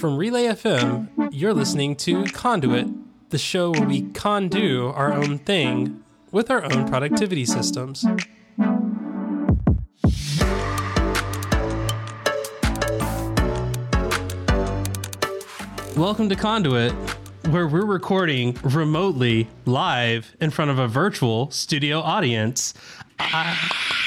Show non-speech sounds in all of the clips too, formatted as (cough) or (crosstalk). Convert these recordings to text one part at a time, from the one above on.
From Relay FM, you're listening to Conduit, the show where we condo our own thing with our own productivity systems. Welcome to Conduit, where we're recording remotely live in front of a virtual studio audience. I,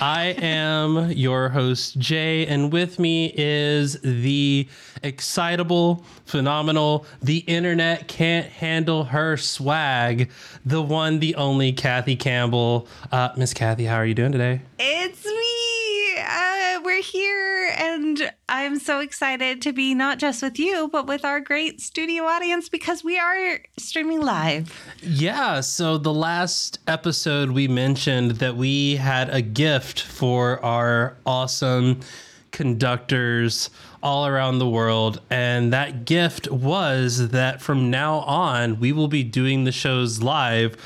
I am your host, Jay, and with me is the excitable, phenomenal, the internet can't handle her swag, the one, the only Kathy Campbell. Uh, Miss Kathy, how are you doing today? It's me. We're here, and I'm so excited to be not just with you, but with our great studio audience because we are streaming live. Yeah, so the last episode we mentioned that we had a gift for our awesome conductors all around the world. And that gift was that from now on, we will be doing the shows live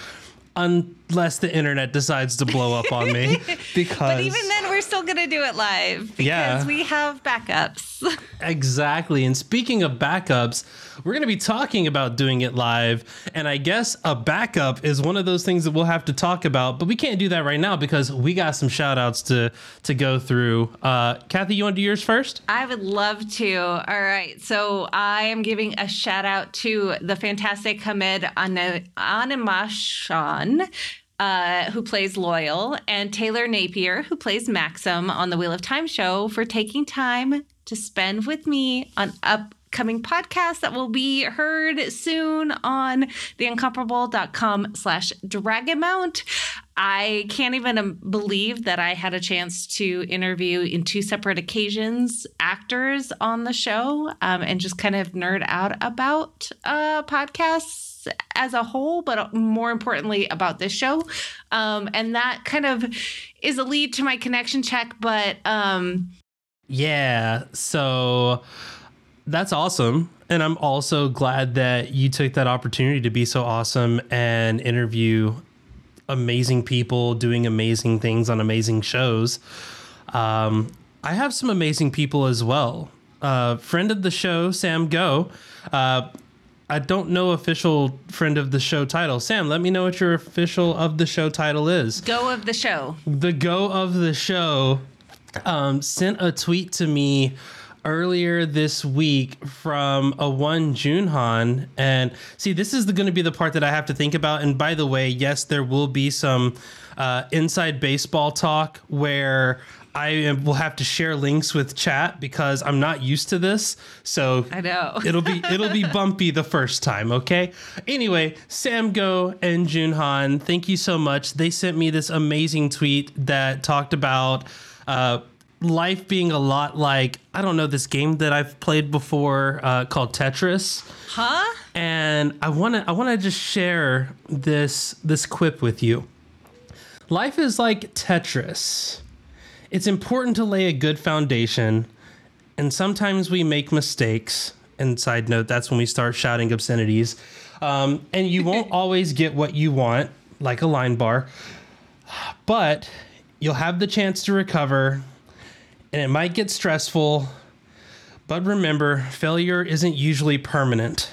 unless the internet decides to blow up on me. (laughs) (laughs) Because But even then, we're still going to do it live because Yeah. we have backups. (laughs) Exactly. And speaking of backups, we're going to be talking about doing it live. And I guess a backup is one of those things that we'll have to talk about, but we can't do that right now because we got some shout outs to, to go through. Uh, Kathy, you want to do yours first? I would love to. All right. So I am giving a shout out to the fantastic Hammed An- Animashaun. Uh, who plays Loial, and Taylor Napier, who plays Maxim on the Wheel of Time show, for taking time to spend with me on upcoming podcast that will be heard soon on theincomparable.com slash dragonmount. I can't even um, believe that I had a chance to interview in two separate occasions actors on the show um, and just kind of nerd out about uh, podcasts as a whole, but more importantly about this show. Um, and that kind of is a lead to my connection check, but um, Yeah. So that's awesome. And I'm also glad that you took that opportunity to be so awesome and interview amazing people doing amazing things on amazing shows. Um, I have some amazing people as well. Uh, friend of the show, Sam Go. Uh, I don't know official friend of the show title. Sam, let me know what your official of the show title is go of the show. the go of the show um, sent a tweet to me earlier this week from a one Junhan. And see, this is going to be the part that I have to think about. And by the way, yes, there will be some uh, inside baseball talk where I will have to share links with chat because I'm not used to this. So I know. (laughs) it'll be it'll be bumpy the first time, okay? Anyway, Sam Go and Junhan, thank you so much. They sent me this amazing tweet that talked about uh, life being a lot like I don't know this game that I've played before uh, called Tetris, huh? and I want to I want to just share this this quip with you. Life is like Tetris. It's important to lay a good foundation, and sometimes we make mistakes. And side note, that's when we start shouting obscenities. Um, and you won't (laughs) always get what you want, like a line bar, but you'll have the chance to recover, and it might get stressful. But remember, failure isn't usually permanent.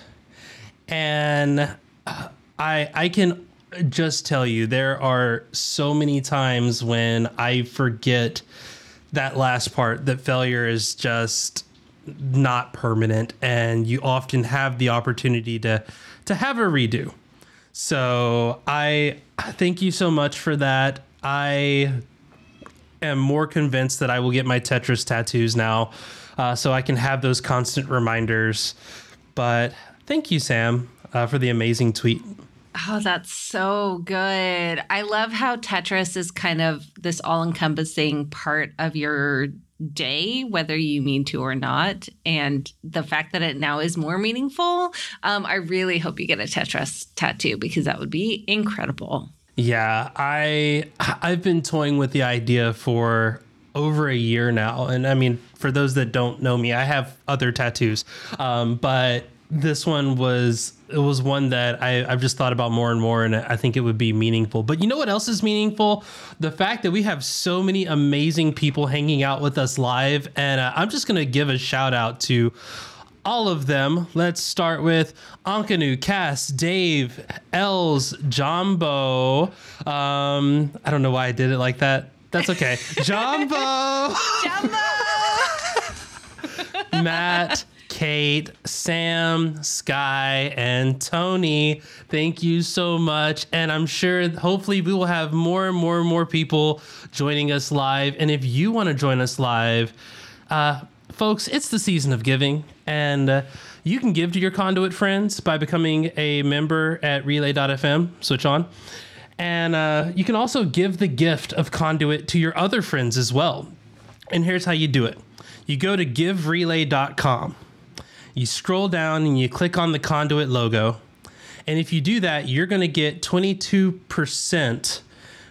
And uh, I I can just tell you there are so many times when I forget that last part that failure is just not permanent and you often have the opportunity to to have a redo. So I thank you so much for that. I am more convinced that I will get my Tetris tattoos now, uh, so I can have those constant reminders. But thank you, Sam, uh, for the amazing tweet. Oh, that's so good. I love how Tetris is kind of this all encompassing part of your day, whether you mean to or not. And the fact that it now is more meaningful, um, I really hope you get a Tetris tattoo because that would be incredible. Yeah, I I've been toying with the idea for over a year now, and I mean, for those that don't know me, I have other tattoos, um, but this one was it was one that I, I've just thought about more and more, and I think it would be meaningful. But you know what else is meaningful? The fact that we have so many amazing people hanging out with us live, and uh, I'm just gonna give a shout out to all of them. Let's start with Ankanu, Cass, Dave, Els, Jumbo. Um, I don't know why I did it like that. That's okay. (laughs) Jumbo. Jumbo. (laughs) Matt, Kate, Sam, Sky, and Tony. Thank you so much. And I'm sure hopefully we will have more and more and more people joining us live. And if you want to join us live, uh, folks, it's the season of giving. And uh, you can give to your conduit friends by becoming a member at relay.fm. Switch on. And uh, you can also give the gift of conduit to your other friends as well. And here's how you do it you go to giverelay.com, you scroll down and you click on the conduit logo. And if you do that, you're going to get 22%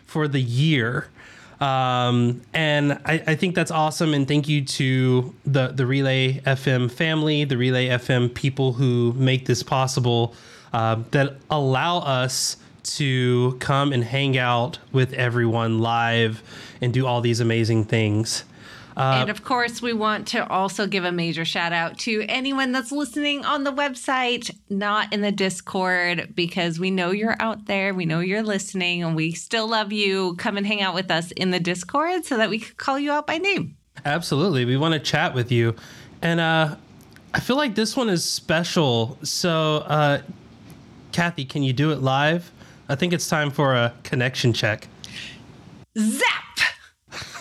for the year. Um, and I, I think that's awesome. And thank you to the, the Relay FM family, the Relay FM people who make this possible, uh, that allow us to come and hang out with everyone live and do all these amazing things. And of course, we want to also give a major shout out to anyone that's listening on the website, not in the Discord, because we know you're out there. We know you're listening, and we still love you. Come and hang out with us in the Discord so that we can call you out by name. Absolutely. We want to chat with you. And uh, I feel like this one is special. So, uh, Kathy, can you do it live? I think it's time for a connection check. Zap!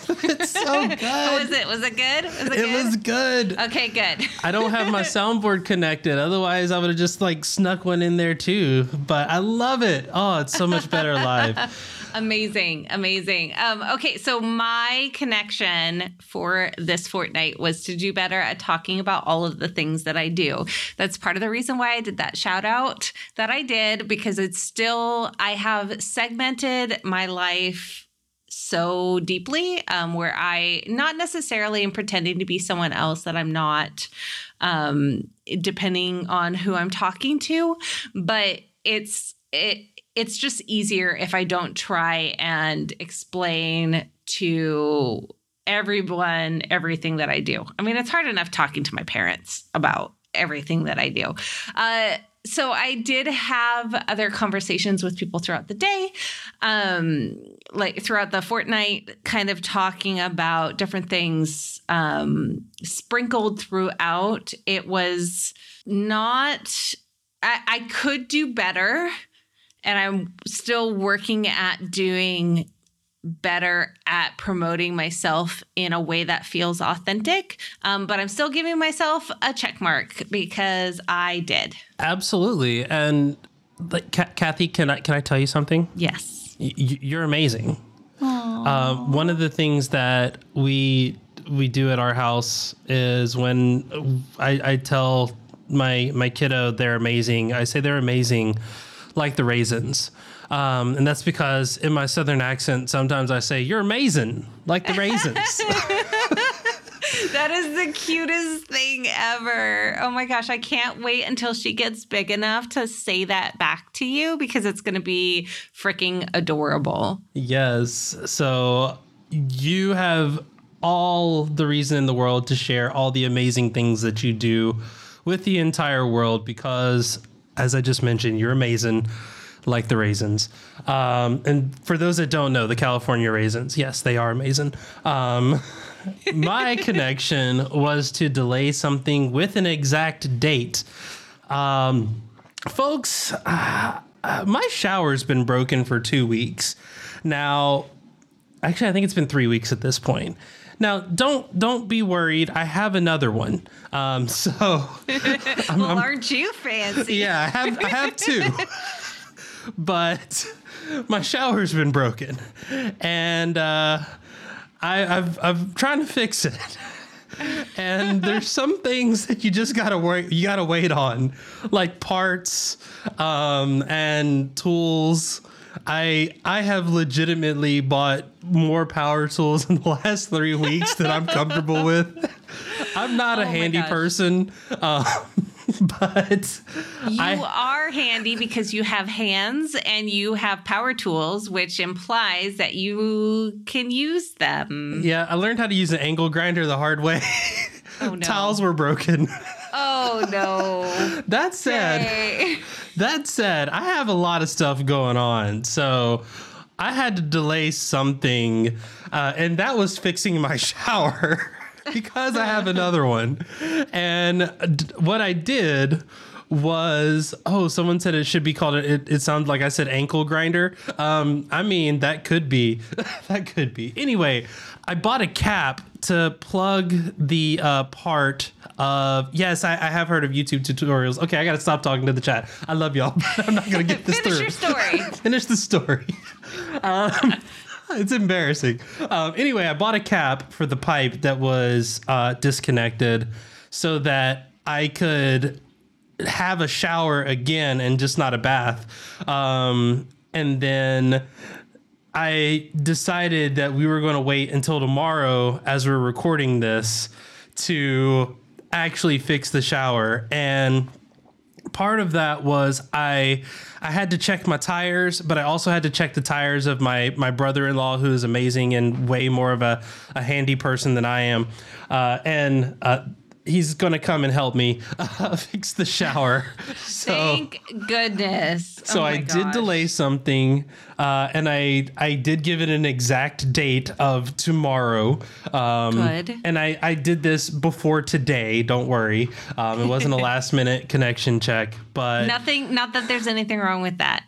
(laughs) It's so (laughs) good. How was it? Was it good? Was it, it good? was good. Okay, good. I don't have my (laughs) soundboard connected. Otherwise, I would have just like snuck one in there too. But I love it. Oh, it's so much better live. Amazing, amazing. Um, okay, so my connection for this fortnight was to do better at talking about all of the things that I do. That's part of the reason why I did that shout out that I did because it's still, I have segmented my life so deeply um, where I not necessarily am pretending to be someone else that I'm not, um, depending on who I'm talking to, but it's, it, it's just easier if I don't try and explain to everyone everything that I do. I mean, it's hard enough talking to my parents about everything that I do. Uh, so I did have other conversations with people throughout the day, um, like throughout the fortnight, kind of talking about different things um, sprinkled throughout. It was not. I, I could do better and I'm still working at doing better at promoting myself in a way that feels authentic. Um, but I'm still giving myself a check mark because I did. Absolutely. And like, Ka- Kathy, can I can I tell you something? Yes. Y- y- you're amazing. Um, one of the things that we we do at our house is when I, I tell my my kiddo they're amazing. I say they're amazing, like the raisins. Um, and that's because in my southern accent, sometimes I say you're amazing, like the raisins. (laughs) That is the cutest thing ever. Oh my gosh, I can't wait until she gets big enough to say that back to you because it's going to be freaking adorable. yes. So you have all the reason in the world to share all the amazing things that you do with the entire world because, as I just mentioned, you're amazing. Like the raisins. Um, and for those that don't know, the California raisins, yes, they are amazing. Um, (laughs) my connection was to delay something with an exact date. Um, folks, uh, uh, my shower's been broken for two weeks. Now, actually, I think it's been three weeks at this point. Now, don't don't be worried. I have another one. Um, (laughs) so (laughs) well, aren't you fancy? yeah, I have I have two. But (laughs) my shower's been broken, and uh, I, I've I'm trying to fix it. (laughs) and there's some things that you just gotta wait. You gotta wait on, like parts um, and tools. I I have legitimately bought more power tools in the (laughs) last three weeks that I'm comfortable with. I'm not a Oh my handy person. Um, (laughs) but You I- are handy because you have hands and you have power tools, which implies that you can use them. yeah, I learned how to use an angle grinder the hard way. Oh (laughs) no. Tiles were broken. Oh no. (laughs) that said, that said, I have a lot of stuff going on, so I had to delay something, uh, and that was fixing my shower (laughs) because I have another one. And d- what I did was oh someone said it should be called it it sounds like i said ankle grinder um i mean that could be (laughs) that could be anyway i bought a cap to plug the uh part of yes I, I have heard of youtube tutorials okay i gotta stop talking to the chat i love y'all (laughs) but i'm not gonna get this story. Finish through your story. finish the story. Um, (laughs) it's embarrassing. Um, anyway, I bought a cap for the pipe that was uh, disconnected so that I could have a shower again and just not a bath. Um, and then I decided that we were going to wait until tomorrow as we're recording this to actually fix the shower. And part of that was I I had to check my tires, but I also had to check the tires of my my brother-in-law, who is amazing and way more of a, a handy person than I am, uh, and uh, he's gonna come and help me uh, (laughs) fix the shower. (laughs) So. Thank goodness. So Oh I did delay something, uh, and I I did give it an exact date of tomorrow. Um, Good. And I I did this before today. Don't worry, um, it wasn't a (laughs) last minute connection check, but Nothing, not that there's anything wrong with that.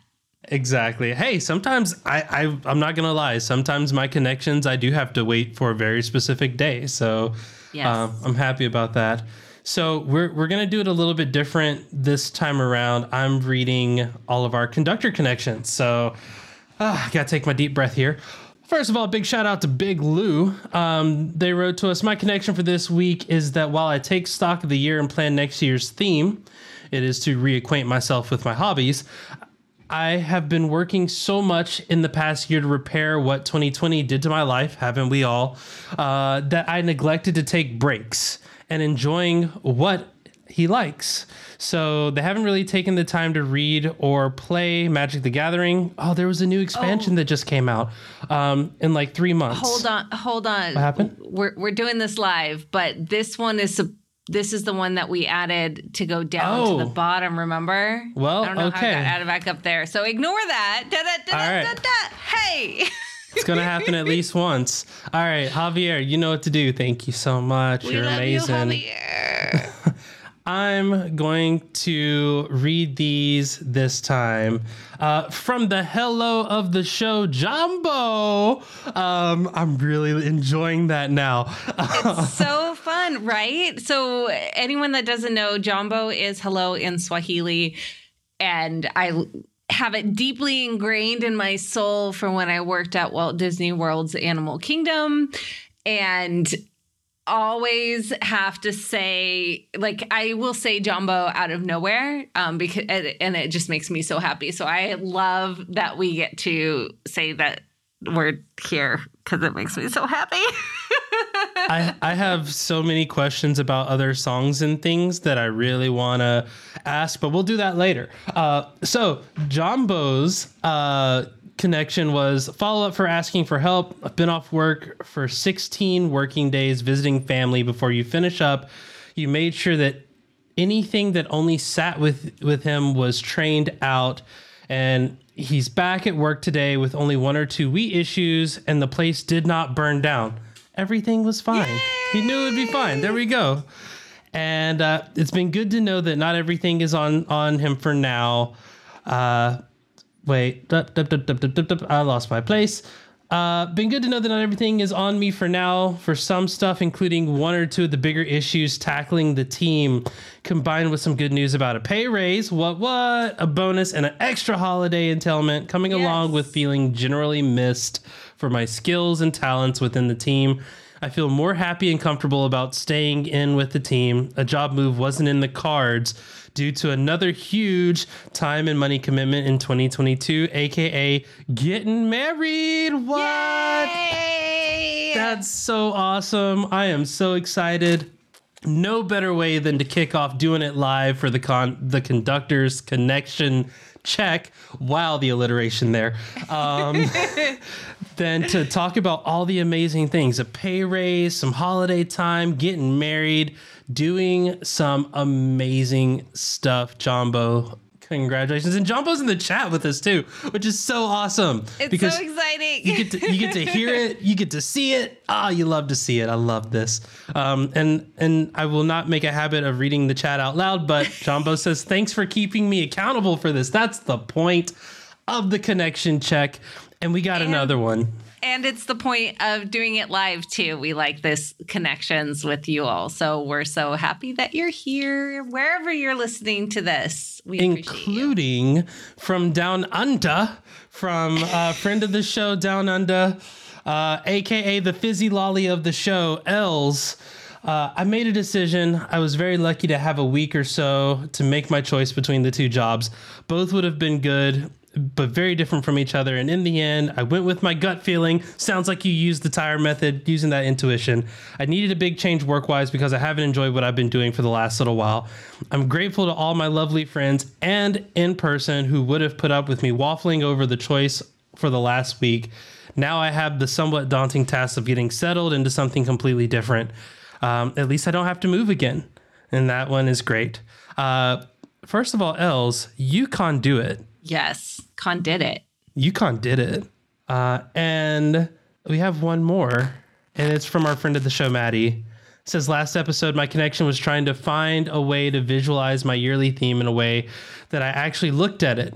exactly. Hey, sometimes I, I I'm not gonna lie. Sometimes my connections I do have to wait for a very specific day. So Yes. um, I'm happy about that. So we're we're gonna do it a little bit different this time around. I'm reading all of our conductor connections. So uh, I gotta take my deep breath here. First of all, big shout out to Big Lou. Um, they wrote to us. My connection for this week is that while I take stock of the year and plan next year's theme, it is to reacquaint myself with my hobbies. I have been working so much in the past year to repair what 2020 did to my life, haven't we all? Uh, that I neglected to take breaks and enjoying what he likes. So they haven't really taken the time to read or play Magic the Gathering. Oh, there was a new expansion that just came out um, in like three months. Hold on, hold on. What happened? We're we're doing this live, but this one is this is the one that we added to go down to Oh. the bottom. Remember? Well, I don't know okay. how I got added back up there. So ignore that. Da, da, da, All da, right. Hey. (laughs) It's gonna happen at least once. All right, Javier, you know what to do. Thank you so much. We You're amazing. You, Javier. (laughs) I'm going to read these this time uh, from the hello of the show, Jumbo. Um, I'm really enjoying that now. It's (laughs) so fun, right? So anyone that doesn't know, Jumbo is hello in Swahili, and I have it deeply ingrained in my soul from when I worked at Walt Disney World's Animal Kingdom, and always have to say like I will say Jumbo out of nowhere um because and, it just makes me so happy. So I love that we get to say that word here because it makes me so happy. (laughs) I, I have so many questions about other songs and things that I really want to ask, but we'll do that later. Uh, so, Jumbo's uh, connection was follow up for asking for help. I've been off work for 16 working days visiting family. Before you finish up. You made sure that anything that only sat with with him was trained out. And he's back at work today with only one or two wheat issues and the place did not burn down. Everything was fine. He knew it would be fine. There we go. And uh, it's been good to know that not everything is on on him for now. Uh, wait dup, dup, dup, i lost my place uh, been good to know that not everything is on me for now. For some stuff, including one or two of the bigger issues tackling the team, combined with some good news about a pay raise, what what, a bonus, and an extra holiday entailment coming along with feeling generally missed for my skills and talents within the team. I feel more happy and comfortable about staying in with the team. A job move wasn't in the cards due to another huge time and money commitment in 2022, aka getting married. What? Yay! That's so awesome. I am so excited. no better way than to kick off doing it live for the con the conductor's connection check wow the alliteration there um, (laughs) than to talk about all the amazing things a pay raise some holiday time getting married doing some amazing stuff jumbo. Congratulations. And jumbo's in the chat with us too which is so awesome. It's so exciting. you get to you get to hear it. You get to see it. Ah you love to see it. I love this. Um, and and i will not make a habit of reading the chat out loud but (laughs) jumbo says thanks for keeping me accountable for this. That's the point of the connection check. And we got And- another one And it's the point of doing it live too. We like this connections with you all. So we're so happy that you're here wherever you're listening to this. We including from down under from a friend of the show down under uh, aka the fizzy lolly of the show els uh, I made a decision. I was very lucky to have a week or so to make my choice between the two jobs. Both would have been good, but very different from each other. And in the end, I went with my gut feeling. Sounds like you used the tire method, using that intuition. I needed a big change work wise because I haven't enjoyed what I've been doing for the last little while. I'm grateful to all my lovely friends and in person who would have put up with me waffling over the choice for the last week. Now I have the somewhat daunting task of getting settled into something completely different. Um, at least I don't have to move again. And that one is great. Uh, first of all, Els, UConn do it. Yes, Con did it. UConn did it. Uh, and we have one more, and it's from our friend of the show, Maddie. It says last episode, my connection was trying to find a way to visualize my yearly theme in a way that I actually looked at it.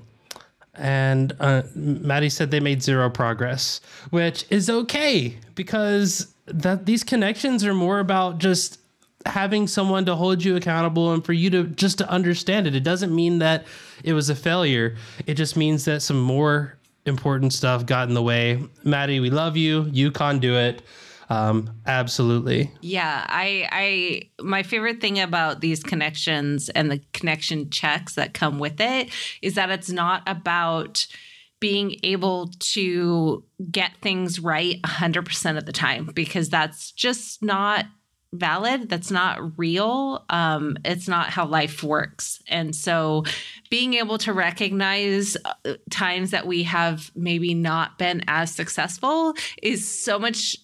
And uh, Maddie said they made zero progress, which is okay because that these connections are more about just having someone to hold you accountable and for you to just to understand it. It doesn't mean that it was a failure. It just means that some more important stuff got in the way. Maddie, we love you. You can do it. Um, absolutely. Yeah, I I my favorite thing about these connections and the connection checks that come with it is that it's not about being able to get things right 100% of the time because that's just not valid that's not real um it's not how life works. And so being able to recognize uh, times that we have maybe not been as successful is so much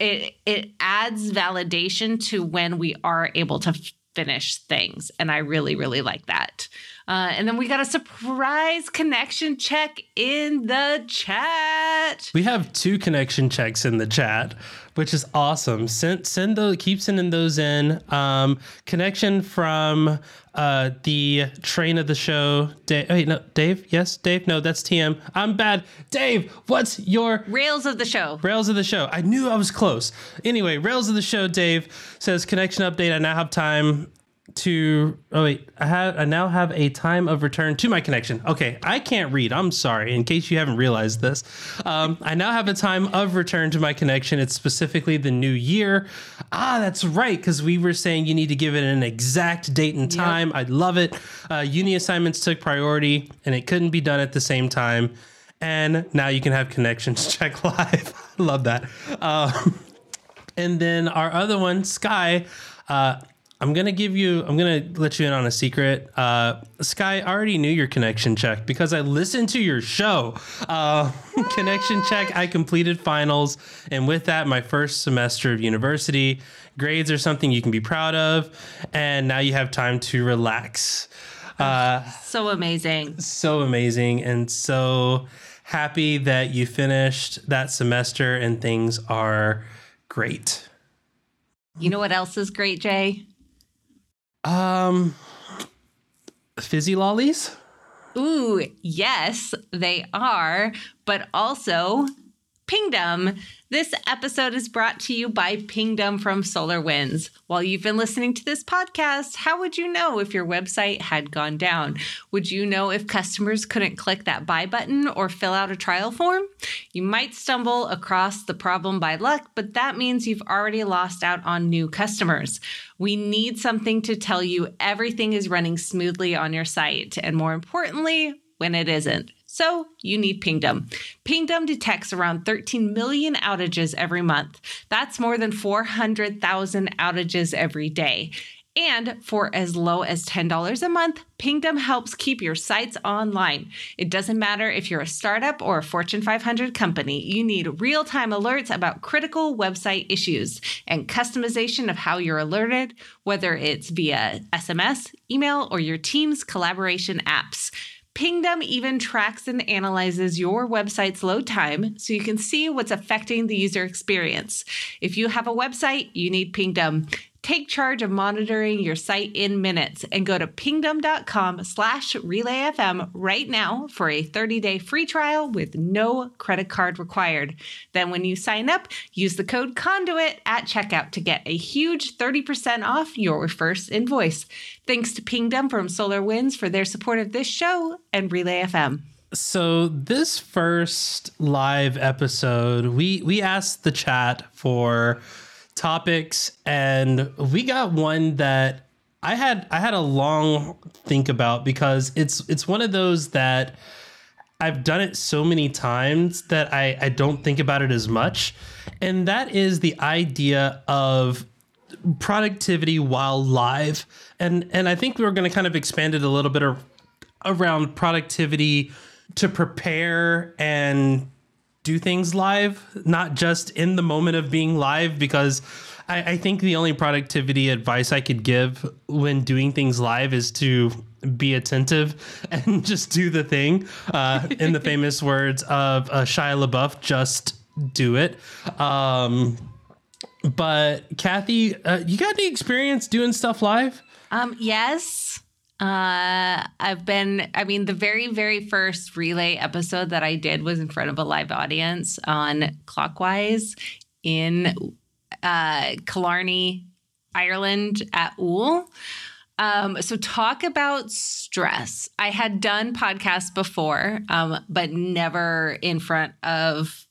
it it adds validation to when we are able to finish things. And i really really like that. Uh, and then we got a surprise connection check in the chat. We have two connection checks in the chat, which is awesome. Send send those keep sending those in. Um, connection from uh, the train of the show. Dave, wait, no, Dave. Yes, Dave. No, that's TM. I'm bad. Dave, what's your rails of the show Rails of the show. I knew I was close. Anyway, Rails of the show. Dave says connection update. I now have time to. Oh wait, I have. I now have a time of return to my connection. Okay, I can't read. I'm sorry. In case you haven't realized this, um, I now have a time of return to my connection. It's specifically the new year. Ah, that's right. Because we were saying you need to give it an exact date and time. I love it. Uh, uni assignments took priority, and it couldn't be done at the same time and now you can have connections (laughs) check live. I (laughs) love that. Um, and then our other one, Sky. Uh, I'm gonna give you. I'm gonna let you in on a secret. Uh, Sky I already knew your connection check because I listened to your show. Uh, (laughs) connection check. I completed finals, and with that, my first semester of university. Grades are something you can be proud of, and now you have time to relax so amazing so amazing and so happy that you finished that semester and things are great. you know what else is great jay Um fizzy lollies? Ooh, yes, they are, but also Pingdom. This episode is brought to you by Pingdom from SolarWinds. While you've been listening to this podcast, how would you know if your website had gone down? Would you know if customers couldn't click that buy button or fill out a trial form? You might stumble across the problem by luck, but that means you've already lost out on new customers. We need something to tell you everything is running smoothly on your site, and more importantly, when it isn't. So you need Pingdom. Pingdom detects around 13 million outages every month. That's more than 400,000 outages every day. And for as low as $10 a month, Pingdom helps keep your sites online. It doesn't matter if you're a startup or a Fortune 500 company, you need real time alerts about critical website issues and customization of how you're alerted, whether it's via SMS, email, or your team's collaboration apps. Pingdom even tracks and analyzes your website's load time so you can see what's affecting the user experience. If you have a website, you need Pingdom. Take charge of monitoring your site in minutes and go to pingdom.com slash relayfm right now for a 30-day free trial with no credit card required. Then when you sign up, use the code CONDUIT at checkout to get a huge 30% off your first invoice. Thanks to Pingdom from SolarWinds for their support of this show and Relay FM. So this first live episode, we we asked the chat for topics and we got one that I had I had a long think about because it's it's one of those that I've done it so many times that I, I don't think about it as much. And that is the idea of productivity while live. And and I think we are going to kind of expand it a little bit around productivity to prepare and do things live, not just in the moment of being live, because I, I, think the only productivity advice I could give when doing things live is to be attentive (laughs) and just do the thing. Uh, in the (laughs) famous words of uh, Shia LaBeouf, just do it. Um, but Kathy, uh, you got any experience doing stuff live? Um, yes. Uh, I've been, I mean, the very, very first relay episode that I did was in front of a live audience on Clockwise in uh, Killarney, Ireland at Úll. Um, so talk about stress. I had done podcasts before, um, but never in front of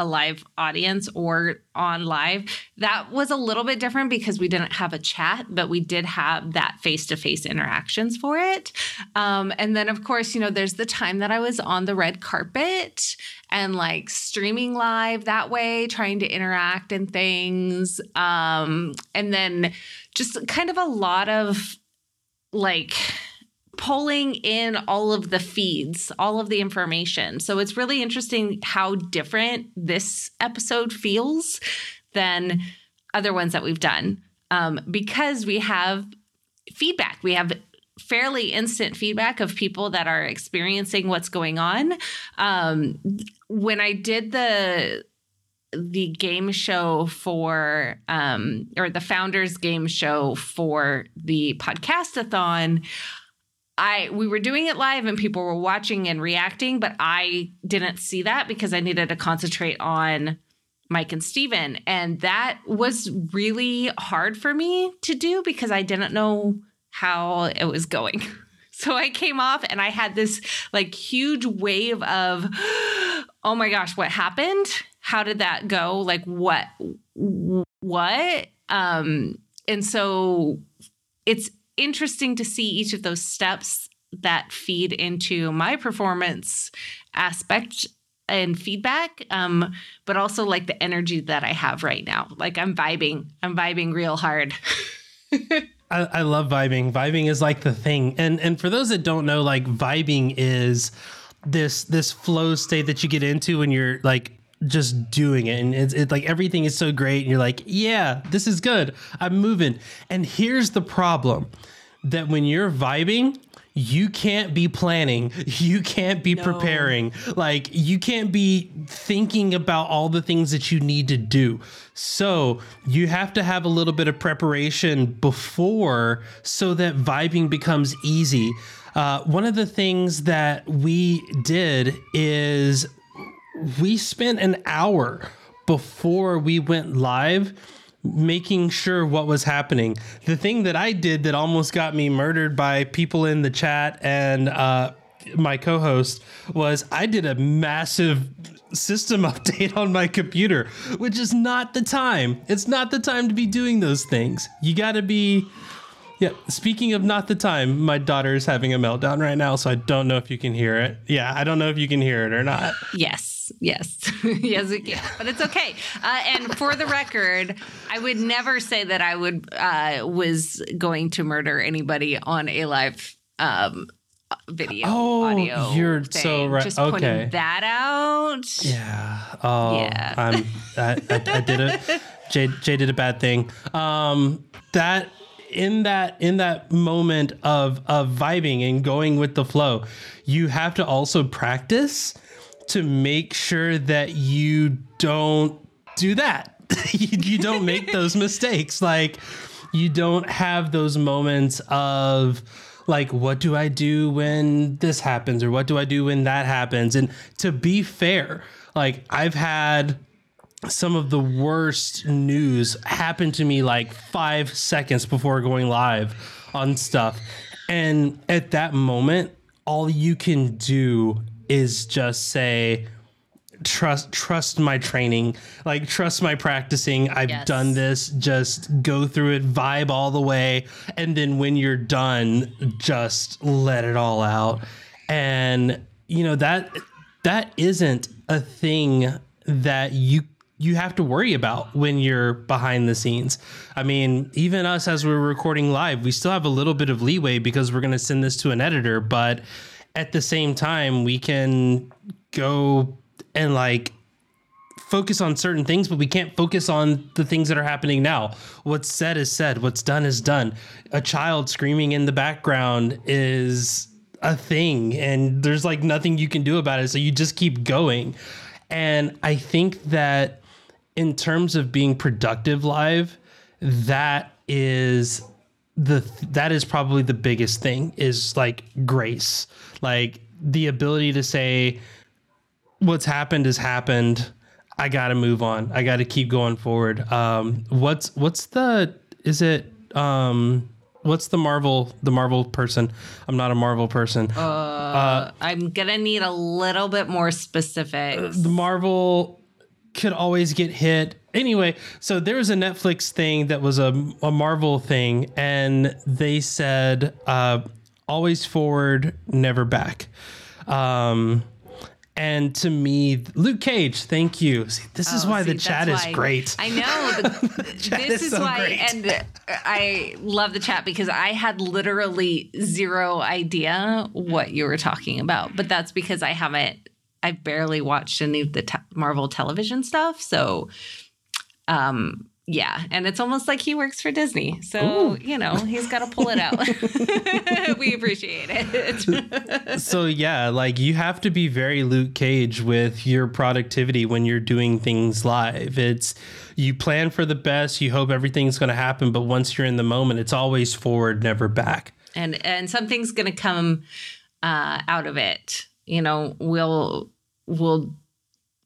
a live audience or on live. That was a little bit different because we didn't have a chat, but we did have that face to face interactions for it. Um, and then, of course, you know, there's the time that I was on the red carpet and like streaming live that way, trying to interact and things. Um, and then just kind of a lot of like, pulling in all of the feeds, all of the information. So it's really interesting how different this episode feels than other ones that we've done um, because we have feedback. We have fairly instant feedback of people that are experiencing what's going on. Um, when I did the the game show for um or the founders game show for the podcastathon I we were doing it live and people were watching and reacting, but I didn't see that because I needed to concentrate on Mike and Steven. And that was really hard for me to do because I didn't know how it was going. (laughs) So I came off and I had this like huge wave of, (gasps) oh my gosh, what happened? How did that go? Like what what? Um and so it's interesting to see each of those steps that feed into my performance aspect and feedback um, but also like the energy that i have right now. Like i'm vibing. I'm vibing real hard. (laughs) I, I love vibing. Vibing is like the thing. And and for those that don't know like vibing is this this flow state that you get into when you're like just doing it. And it's, it's like everything is so great. And you're like yeah this is good. I'm moving. And here's the problem that when you're vibing you can't be planning. (laughs) You can't be no. preparing. Like you can't be thinking about all the things that you need to do. So you have to have a little bit of preparation before so that vibing becomes easy. Uh, one of the things that we did is we spent an hour before we went live making sure what was happening. The thing that I did that almost got me murdered by people in the chat and uh, my co-host was I did a massive system (laughs) update on my computer, which is not the time. It's not the time to be doing those things. You got to be Yeah. Speaking of not the time, my daughter is having a meltdown right now, so I don't know if you can hear it. Yeah, I don't know if you can hear it or not. Yes, yes, (laughs) yes, we can. But it's okay. Uh, and for the record, I would never say that I would uh, was going to murder anybody on a live um, video Oh, audio. you're thing. so right. Just Okay. putting that out. Yeah. Oh, Yeah. I'm, I, I, I did it. (laughs) Jay, Jay did a bad thing. Um, that in that in that moment of of vibing and going with the flow, you have to also practice to make sure that you don't do that. (laughs) you, you don't make those (laughs) mistakes. Like you don't have those moments of like what do I do when this happens or what do I do when that happens? And to be fair, like I've had some of the worst news happen to me like 5 seconds before going live on stuff. And at that moment, all you can do is just say trust trust my training. Like trust my practicing. I've Yes. done this. Just go through it vibe all the way. And then when you're done just let it all out. And you know that that isn't a thing that you you have to worry about when you're behind the scenes. I mean, even us as we're recording live, we still have a little bit of leeway because we're going to send this to an editor, but at the same time, we can go and like focus on certain things, but we can't focus on the things that are happening now. What's said is said, what's done is done. A child screaming in the background is a thing, and there's like nothing you can do about it. So you just keep going. And I think that in terms of being productive live, that is the that is probably the biggest thing is like grace like the ability to say what's happened has happened. I gotta move on. I gotta keep going forward. Um what's what's the is it um what's the marvel the marvel person? I'm not a marvel person. I'm gonna need a little bit more specific. the Marvel could always get hit. Anyway, so there was a Netflix thing that was a, a Marvel thing, and they said, uh, always forward, never back. Um, and to me, Luke Cage, thank you. See, this is Oh, why see, the chat that's is why- great. I know. (laughs) This is is so why, great. and I love the chat because I had literally zero idea what you were talking about. But that's because I haven't. I've barely watched any of the te- Marvel television stuff, so um yeah and it's almost like he works for disney so you know he's got to pull it out (laughs) we appreciate it (laughs) so yeah, like you have to be very Luke Cage with your productivity when you're doing things live. It's you plan for the best, you hope everything's going to happen, but once you're in the moment, it's always forward, never back. and and something's going to come uh, out of it. You know, we'll we'll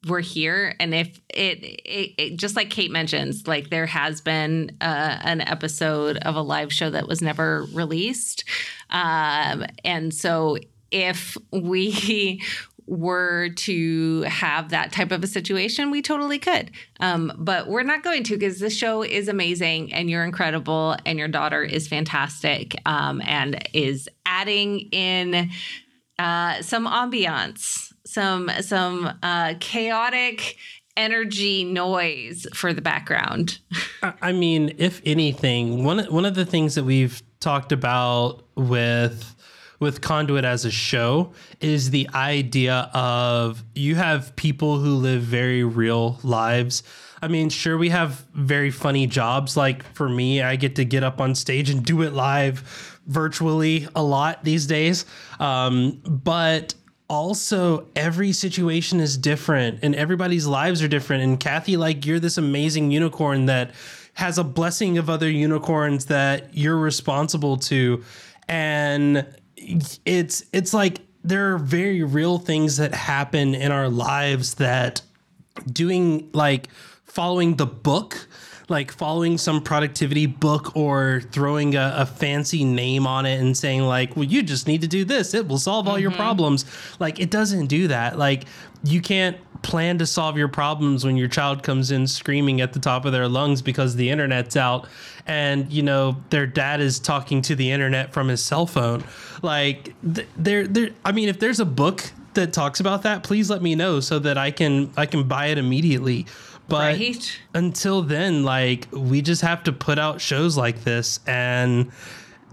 we're here, and if it, it, it just like Kate mentions, like there has been uh, an episode of a live show that was never released, um, and so if we (laughs) were to have that type of a situation, we totally could. Um, but we're not going to because this show is amazing and you're incredible and your daughter is fantastic um, and is adding in uh, some ambiance, some some uh, chaotic energy noise for the background. (laughs) I- mean, if anything, one one of the things that we've talked about with with Conduit as a show is the idea of you have people who live very real lives. I mean, sure, we have very funny jobs. Like for me, I get to get up on stage and do it live virtually a lot these days. Um, but also every situation is different and everybody's lives are different and kathy like you're this amazing unicorn that has a blessing of other unicorns that you're responsible to and it's it's like there are very real things that happen in our lives that doing like following the book like following some productivity book or throwing a, a fancy name on it and saying like well you just need to do this. It will solve all your mm-hmm. problems. Like it doesn't do that. Like you can't plan to solve your problems when your child comes in screaming at the top of their lungs because the internet's out and you know their dad is talking to the internet from his cell phone. Like there there i mean if there's a book that talks about that please let me know so that i can i can buy it immediately but right. until then like we just have to put out shows like this and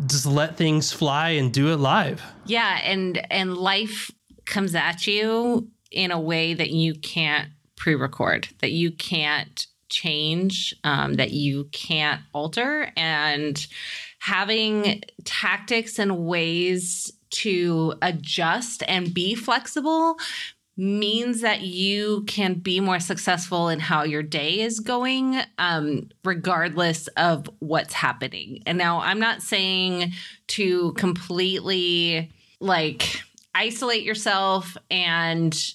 just let things fly and do it live yeah and and life comes at you in a way that you can't pre-record, that you can't change, um, that you can't alter, and having tactics and ways to adjust and be flexible means that you can be more successful in how your day is going, um, regardless of what's happening. And now I'm not saying to completely like isolate yourself and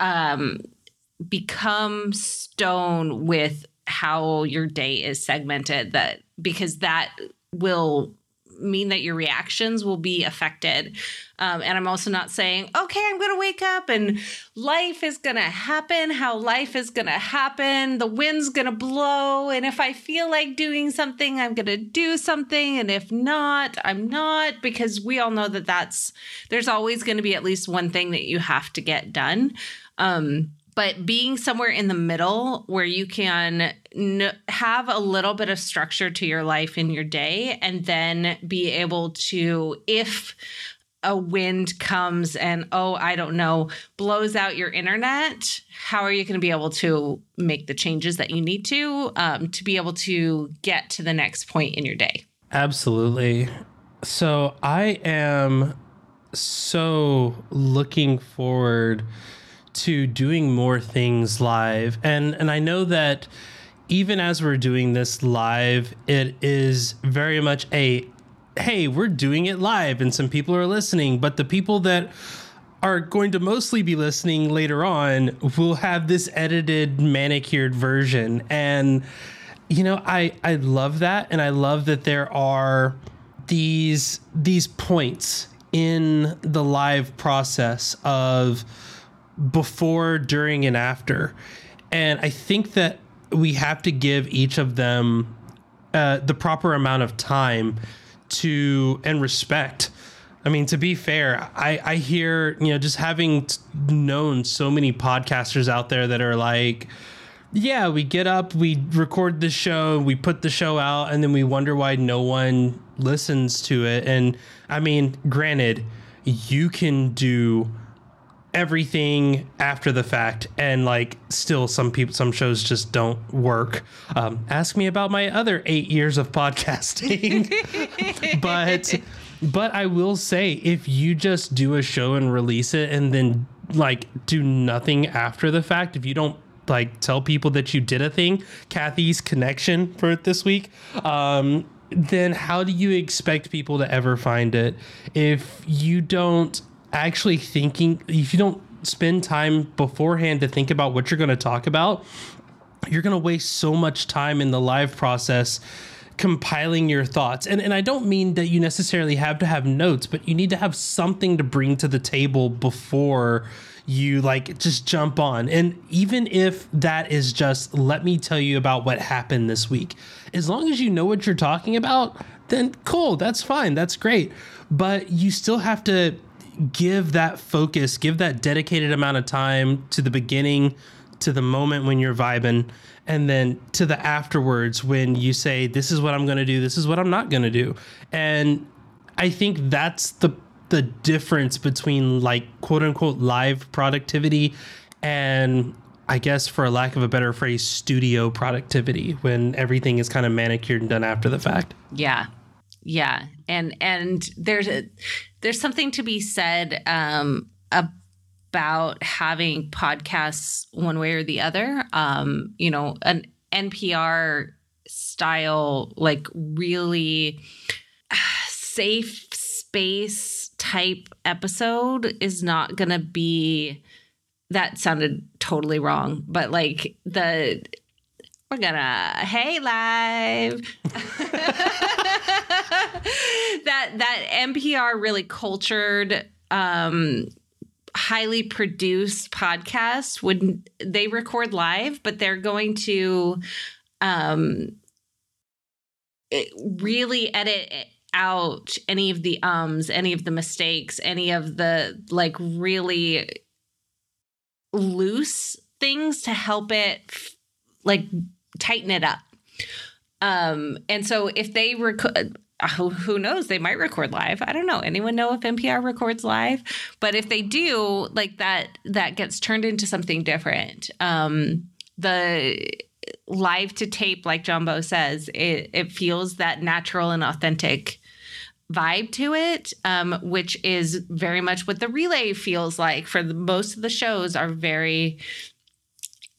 um, become stone with how your day is segmented that because that will mean that your reactions will be affected. Um, and I'm also not saying, okay, I'm going to wake up and life is going to happen how life is going to happen. The wind's going to blow. And if I feel like doing something, I'm going to do something. And if not, I'm not, because we all know that that's, there's always going to be at least one thing that you have to get done. Um, but being somewhere in the middle where you can n- have a little bit of structure to your life in your day and then be able to if a wind comes and oh i don't know blows out your internet how are you going to be able to make the changes that you need to um, to be able to get to the next point in your day? Absolutely. So i am so looking forward to doing more things live. And and I know that even as we're doing this live, it is very much a hey, we're doing it live and some people are listening, but the people that are going to mostly be listening later on will have this edited manicured version and you know i i love that and i love that there are these these points in the live process of before, during, and after. And I think that we have to give each of them uh, the proper amount of time to and respect. I mean, to be fair, I, I hear, you know, just having known so many podcasters out there that are like, yeah, we get up, we record the show, we put the show out, and then we wonder why no one listens to it. And I mean, granted, you can do everything after the fact and like still some people some shows just don't work. Um, ask me about my other eight years of podcasting. (laughs) But but i will say if you just do a show and release it and then like do nothing after the fact if you don't like tell people that you did a thing kathy's connection for this week um, then how do you expect people to ever find it? If you don't actually thinking if you don't spend time beforehand to think about what you're going to talk about you're going to waste so much time in the live process compiling your thoughts. And and I don't mean that you necessarily have to have notes, but you need to have something to bring to the table before you like just jump on. And even if that is just let me tell you about what happened this week. As long as you know what you're talking about, then cool, that's fine. That's great. But you still have to give that focus, give that dedicated amount of time to the beginning, to the moment when you're vibing, and then to the afterwards when you say, This is what I'm going to do, this is what I'm not going to do. And I think that's the the difference between like quote unquote live productivity and I guess for a lack of a better phrase, studio productivity when everything is kind of manicured and done after the fact. Yeah. Yeah. And and there's a there's something to be said um, about having podcasts one way or the other. Um, you know, an NPR style, like really (sighs) safe space type episode is not going to be. That sounded totally wrong, but like the we're gonna hey live (laughs) (laughs) that that npr really cultured um highly produced podcast would they record live, but they're going to um really edit out any of the ums, any of the mistakes, any of the like really loose things to help it like tighten it up. Um, and so if they record, who, who knows, they might record live. I don't know. Anyone know if NPR records live? But if they do, like that, that gets turned into something different. Um, the live to tape, like Jumbo says, it, it feels that natural and authentic vibe to it, um, which is very much what the relay feels like for the, most of the shows are very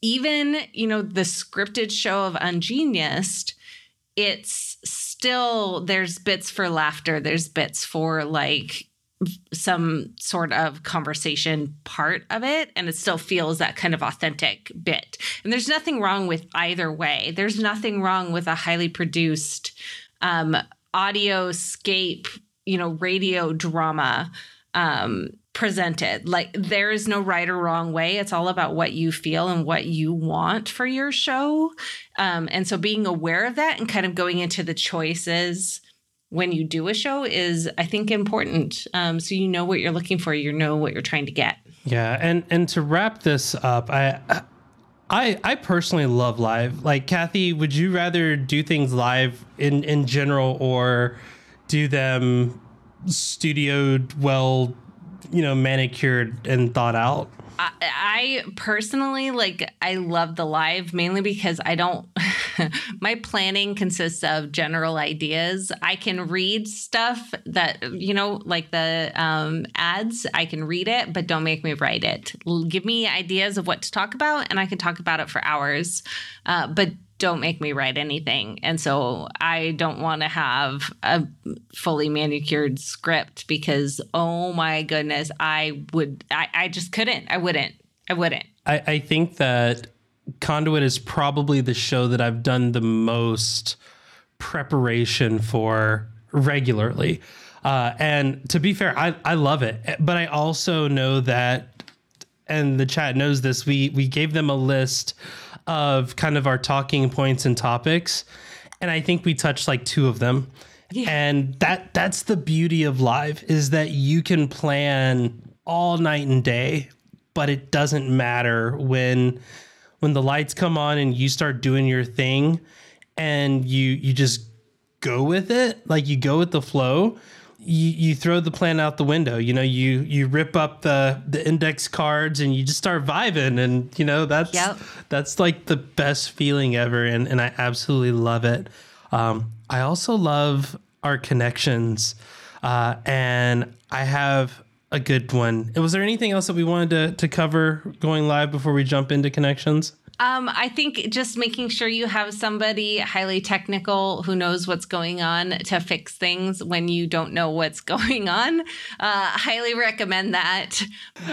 even, you know, the scripted show of Ungeniused, it's still there's bits for laughter, there's bits for like some sort of conversation part of it and it still feels that kind of authentic bit. And there's nothing wrong with either way. There's nothing wrong with a highly produced um audio scape, you know, radio drama um, presented. Like there is no right or wrong way. It's all about what you feel and what you want for your show. Um, and so being aware of that and kind of going into the choices when you do a show is, I think, important. Um, so you know what you're looking for. You know what you're trying to get. Yeah, and and to wrap this up, I. I, I personally love live. Like Kathy, would you rather do things live in, in general or do them studioed, well, you know, manicured and thought out? I, I personally like I love the live mainly because I don't (laughs) my planning consists of general ideas. I can read stuff that you know like the um, ads, I can read it, but don't make me write it. Give me ideas of what to talk about and I can talk about it for hours. Uh, but don't make me write anything. And so I don't want to have a fully manicured script because, oh my goodness, I would, I, I just couldn't. I wouldn't. I wouldn't. I, I think that Conduit is probably the show that I've done the most preparation for regularly. Uh, and to be fair, I, I love it. But I also know that, and the chat knows this, we, we gave them a list of kind of our talking points and topics, and I think we touched like two of them. Yeah. And that that's the beauty of live is that you can plan all night and day, but it doesn't matter when when the lights come on and you start doing your thing and you you just go with it, like you go with the flow you, you throw the plan out the window. You know, you you rip up the the index cards and you just start vibing, and you know that's yep. that's like the best feeling ever, and and I absolutely love it. Um, I also love our connections, uh, and I have a good one. Was there anything else that we wanted to to cover going live before we jump into connections? Um, I think just making sure you have somebody highly technical who knows what's going on to fix things when you don't know what's (laughs) going on. Uh, highly recommend that.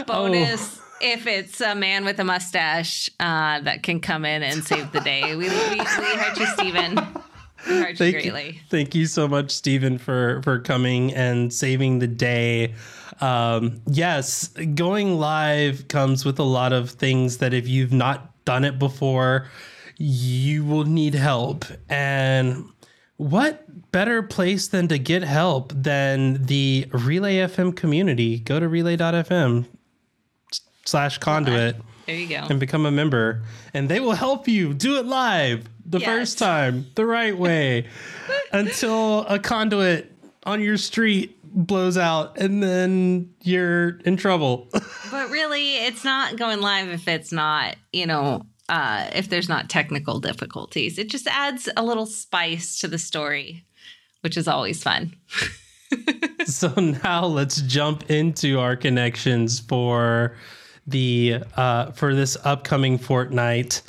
Bonus. Oh (laughs) if it's a man with a mustache uh, that can come in and save the day. We, we, we heard you, Stephen. Thank you greatly. You, thank you so much, Stephen, for for coming and saving the day. Um, yes, going live comes with a lot of things that if you've not done it before, you will need help. And what better place than to get help than the Relay FM community? Go to relay.fm slash conduit. There you go. And become a member. And they will help you do it live the yes. first time, the right way, (laughs) until a conduit on your street blows out and then you're in trouble. (laughs) really, it's not going live if it's not, you know, uh, if there's not technical difficulties. It just adds a little spice to the story, which is always fun. (laughs) so now let's jump into our connections for the uh, for this upcoming fortnight.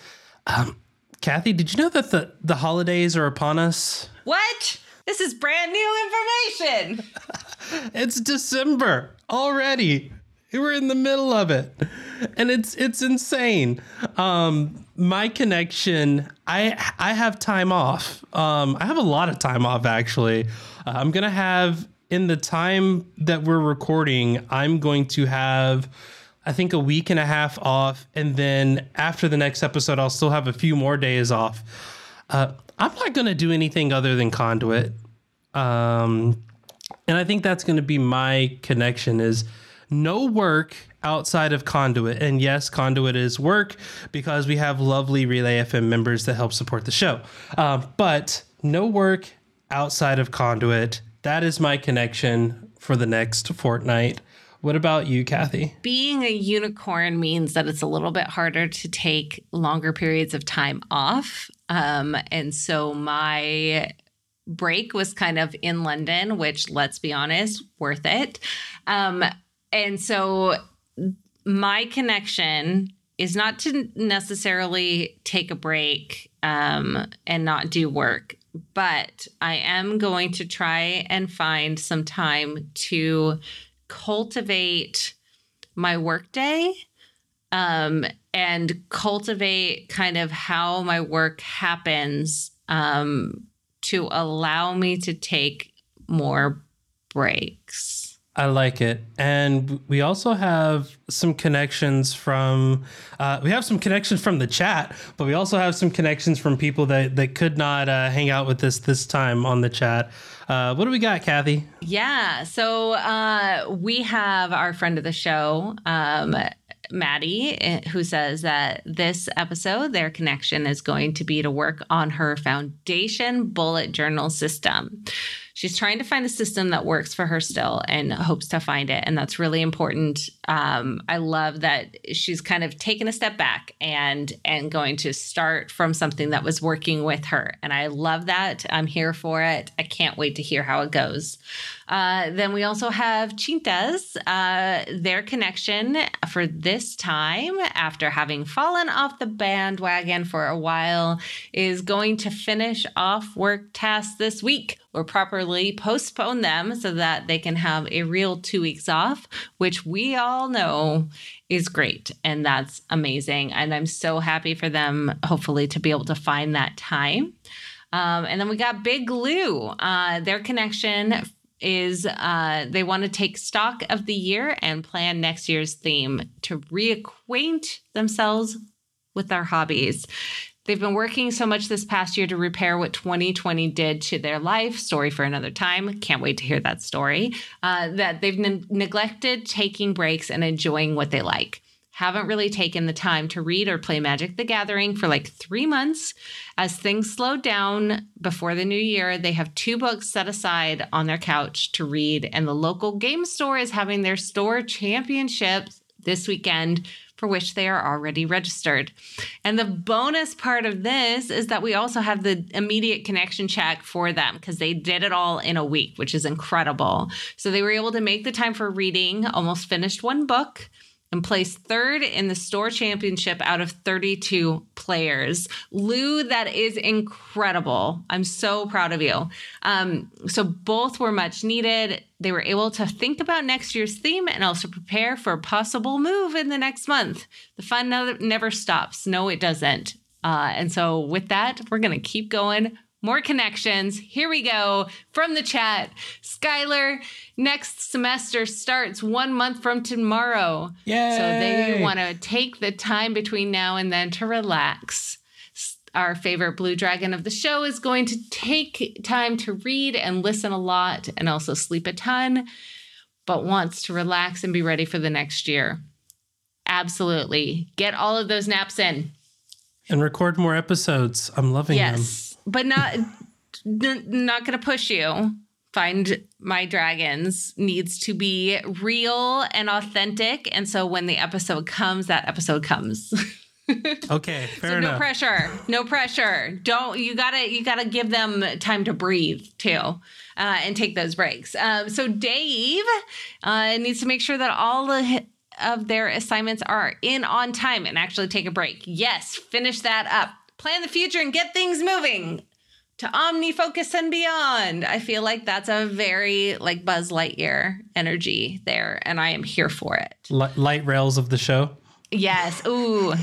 Um, Kathy, did you know that the the holidays are upon us? What? This is brand new information. (laughs) it's December already. We're in the middle of it. And it's it's insane. Um my connection, I I have time off. Um I have a lot of time off actually. Uh, I'm going to have in the time that we're recording, I'm going to have I think a week and a half off, and then after the next episode, I'll still have a few more days off. Uh, I'm not going to do anything other than conduit, um, and I think that's going to be my connection. Is no work outside of conduit, and yes, conduit is work because we have lovely Relay FM members that help support the show. Um, but no work outside of conduit. That is my connection for the next fortnight. What about you, Kathy? Being a unicorn means that it's a little bit harder to take longer periods of time off. Um, and so my break was kind of in London, which, let's be honest, worth it. Um, and so my connection is not to necessarily take a break um, and not do work, but I am going to try and find some time to cultivate my workday um, and cultivate kind of how my work happens um, to allow me to take more breaks. I like it. And we also have some connections from, uh, we have some connections from the chat, but we also have some connections from people that, that could not uh, hang out with us this time on the chat. Uh, what do we got, Kathy? Yeah. So uh, we have our friend of the show, um, Maddie, eh, who says that this episode, their connection is going to be to work on her foundation bullet journal system she's trying to find a system that works for her still and hopes to find it. And that's really important. Um, i love that she's kind of taken a step back and and going to start from something that was working with her. And i love that. I'm here for it. I can't wait to hear how it goes uh, then we also have Chintas, uh, their connection for this time, after having fallen off the bandwagon for a while, is going to finish off work tasks this week or properly postpone them so that they can have a real two weeks off, which we all know is great. And that's amazing. And I'm so happy for them, hopefully, to be able to find that time. Um, and then we got Big Lou, uh, their connection is uh, they want to take stock of the year and plan next year's theme to reacquaint themselves with their hobbies. They've been working so much this past year to repair what 2020 did to their life. Story for another time. Can't wait to hear that story. Uh, that they've ne- neglected taking breaks and enjoying what they like haven't really taken the time to read or play Magic the Gathering for like three months. As things slowed down before the new year, they have two books set aside on their couch to read, and the local game store is having their store championships this weekend. For which they are already registered. And the bonus part of this is that we also have the immediate connection check for them because they did it all in a week, which is incredible. So they were able to make the time for reading, almost finished one book and placed third in the store championship out of 32 players. Lou, that is incredible. I'm so proud of you. Um, so both were much needed. They were able to think about next year's theme and also prepare for a possible move in the next month. The fun never stops. No, it doesn't. Uh, and so, with that, we're going to keep going more connections. Here we go from the chat. Skylar, next semester starts one month from tomorrow. Yay. So they want to take the time between now and then to relax. Our favorite blue dragon of the show is going to take time to read and listen a lot and also sleep a ton, but wants to relax and be ready for the next year. Absolutely. Get all of those naps in. And record more episodes. I'm loving yes. them. But not n- not gonna push you. Find my dragons needs to be real and authentic, and so when the episode comes, that episode comes. (laughs) okay, fair so enough. No pressure. No pressure. Don't you gotta you gotta give them time to breathe too. Uh, and take those breaks. Um, so Dave uh, needs to make sure that all the of their assignments are in on time and actually take a break. Yes, finish that up plan the future and get things moving to omnifocus and beyond. I feel like that's a very like Buzz Lightyear energy there, and I am here for it. L- light rails of the show. Yes. Ooh,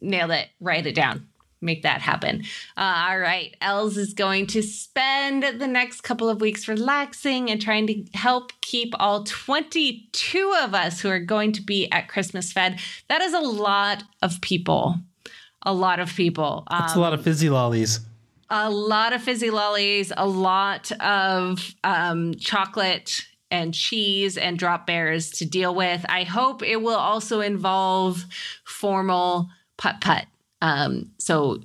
nailed it. Write it down. make that happen. Uh, all right. Els is going to spend the next couple of weeks relaxing and trying to help keep all 22 of us who are going to be at Christmas fed. That is a lot of people. A lot of people. Um, It's a lot of fizzy lollies. a lot of fizzy lollies, a lot of um, chocolate and cheese and drop bears to deal with. I hope it will also involve formal putt putt. Um, so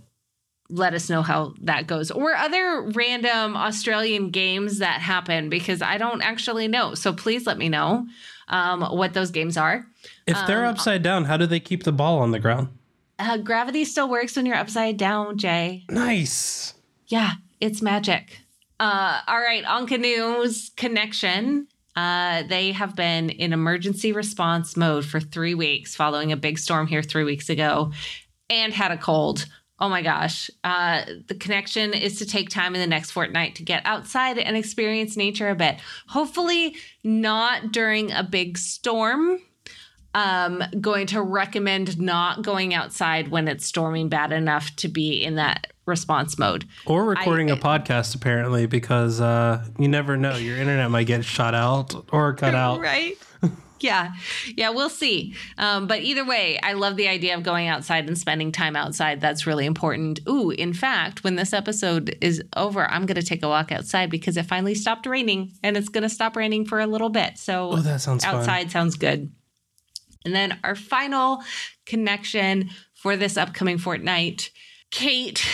let us know how that goes or other random Australian games that happen because I don't actually know. So please let me know um, what those games are. If they're Um, upside down, how do they keep the ball on the ground? Uh, gravity still works when you're upside down, Jay. Nice. Yeah, it's magic. Uh, all right, on Canoe's connection. Uh, they have been in emergency response mode for three weeks following a big storm here three weeks ago and had a cold. Oh my gosh. Uh, the connection is to take time in the next fortnight to get outside and experience nature a bit. Hopefully, not during a big storm. Um, going to recommend not going outside when it's storming bad enough to be in that response mode. Or recording I- a podcast, apparently, because uh, you never know. Your internet might get shut out or cut out. (laughs) Right. Yeah. Yeah, we'll see. Um, but either way, I love the idea of going outside and spending time outside. That's really important. Ooh, in fact, when this episode is over, I'm going to take a walk outside because it finally stopped raining and it's going to stop raining for a little bit. So Oh, that sounds fun. outside sounds good. And then our final connection for this upcoming fortnight, Kate.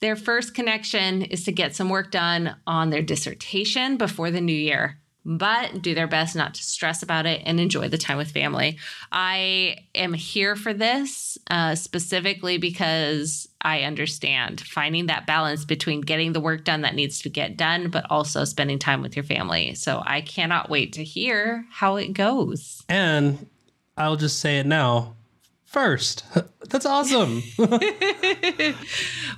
Their first connection is to get some work done on their dissertation before the new year, but do their best not to stress about it and enjoy the time with family. I am here for this uh, specifically because I understand finding that balance between getting the work done that needs to get done, but also spending time with your family. So I cannot wait to hear how it goes. And I'll just say it now. First, (laughs) that's awesome. (laughs)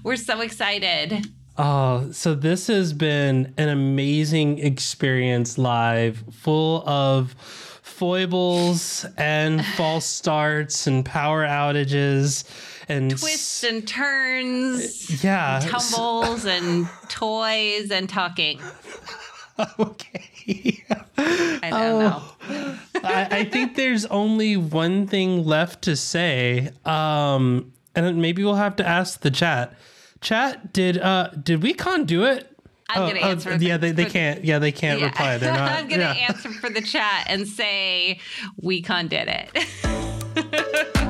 We're so excited. Oh, so this has been an amazing experience live, full of foibles and (laughs) false starts and power outages and Twists and turns, Yeah. tumbles and toys and talking. (laughs) okay. I don't know. I, I think there's only one thing left to say. Um, and maybe we'll have to ask the chat. Chat, did uh did we con do it? I'm Oh, gonna oh, answer. yeah, they, they can't. Yeah, they can't yeah. reply. They're (laughs) not. I'm gonna yeah. answer for the chat and say WeCon did it. (laughs)